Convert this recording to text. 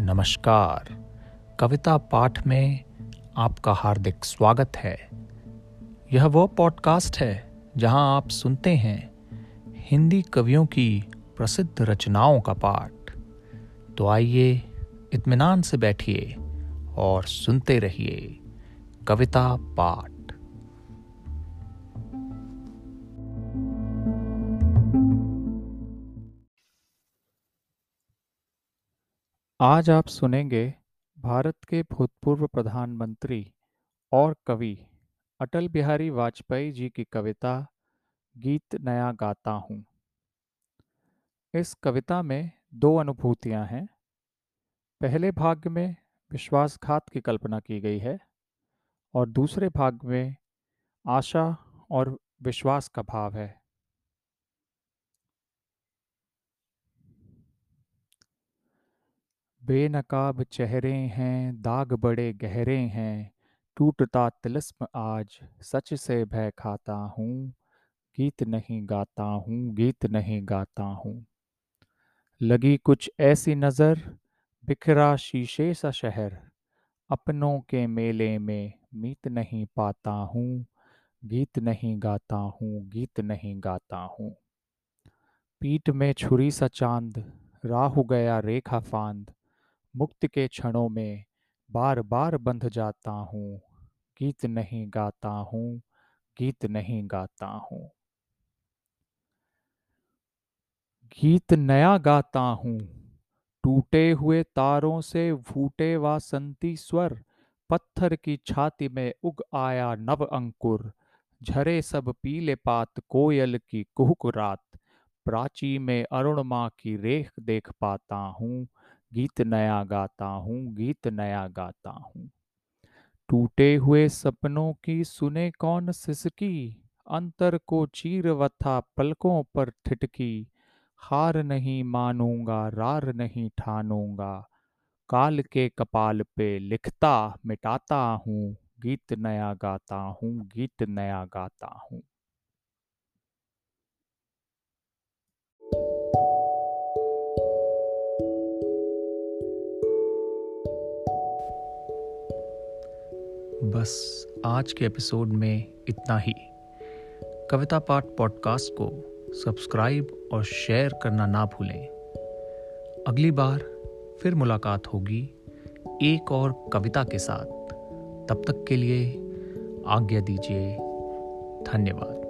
नमस्कार। कविता पाठ में आपका हार्दिक स्वागत है। यह वो पॉडकास्ट है जहाँ आप सुनते हैं हिंदी कवियों की प्रसिद्ध रचनाओं का पाठ। तो आइए इत्मीनान से बैठिए और सुनते रहिए कविता पाठ। आज आप सुनेंगे भारत के भूतपूर्व प्रधानमंत्री और कवि अटल बिहारी वाजपेयी जी की कविता, गीत नया गाता हूँ। इस कविता में दो अनुभूतियाँ हैं। पहले भाग में विश्वासघात की कल्पना की गई है और दूसरे भाग में आशा और विश्वास का भाव है। बेनकाब चेहरे हैं, दाग बड़े गहरे हैं, टूटता तिलस्म आज, सच से भय खाता हूँ, गीत नहीं गाता हूँ, गीत नहीं गाता हूँ। लगी कुछ ऐसी नज़र, बिखरा शीशे सा शहर, अपनों के मेले में मीत नहीं पाता हूँ, गीत नहीं गाता हूँ, गीत नहीं गाता हूँ। पीठ में छुरी सा चाँद, राहु गया रेखा फांद मुक्ति के क्षणों में बार बार बंध जाता हूँ। गीत नहीं गाता हूँ, गीत नहीं गाता हूँ। गीत नया गाता हूँ। टूटे हुए तारों से फूटे वासंती स्वर, पत्थर की छाती में उग आया नव अंकुर। झरे सब पीले पात कोयल की कुहक रात, प्राची में अरुण माँ की रेख देख पाता हूँ। गीत नया गाता हूँ, गीत नया गाता हूँ। टूटे हुए सपनों की सुने कौन सिसकी, अंतर को चीर वथा पलकों पर ठिटकी हार नहीं मानूँगा, रार नहीं ठानूँगा, काल के कपाल पे लिखता मिटाता हूँ, गीत नया गाता हूँ, गीत नया गाता हूँ। बस आज के एपिसोड में इतना ही। कविता पाठ पॉडकास्ट को सब्सक्राइब और शेयर करना ना भूलें। अगली बार फिर मुलाकात होगी एक और कविता के साथ। तब तक के लिए आज्ञा दीजिए। धन्यवाद।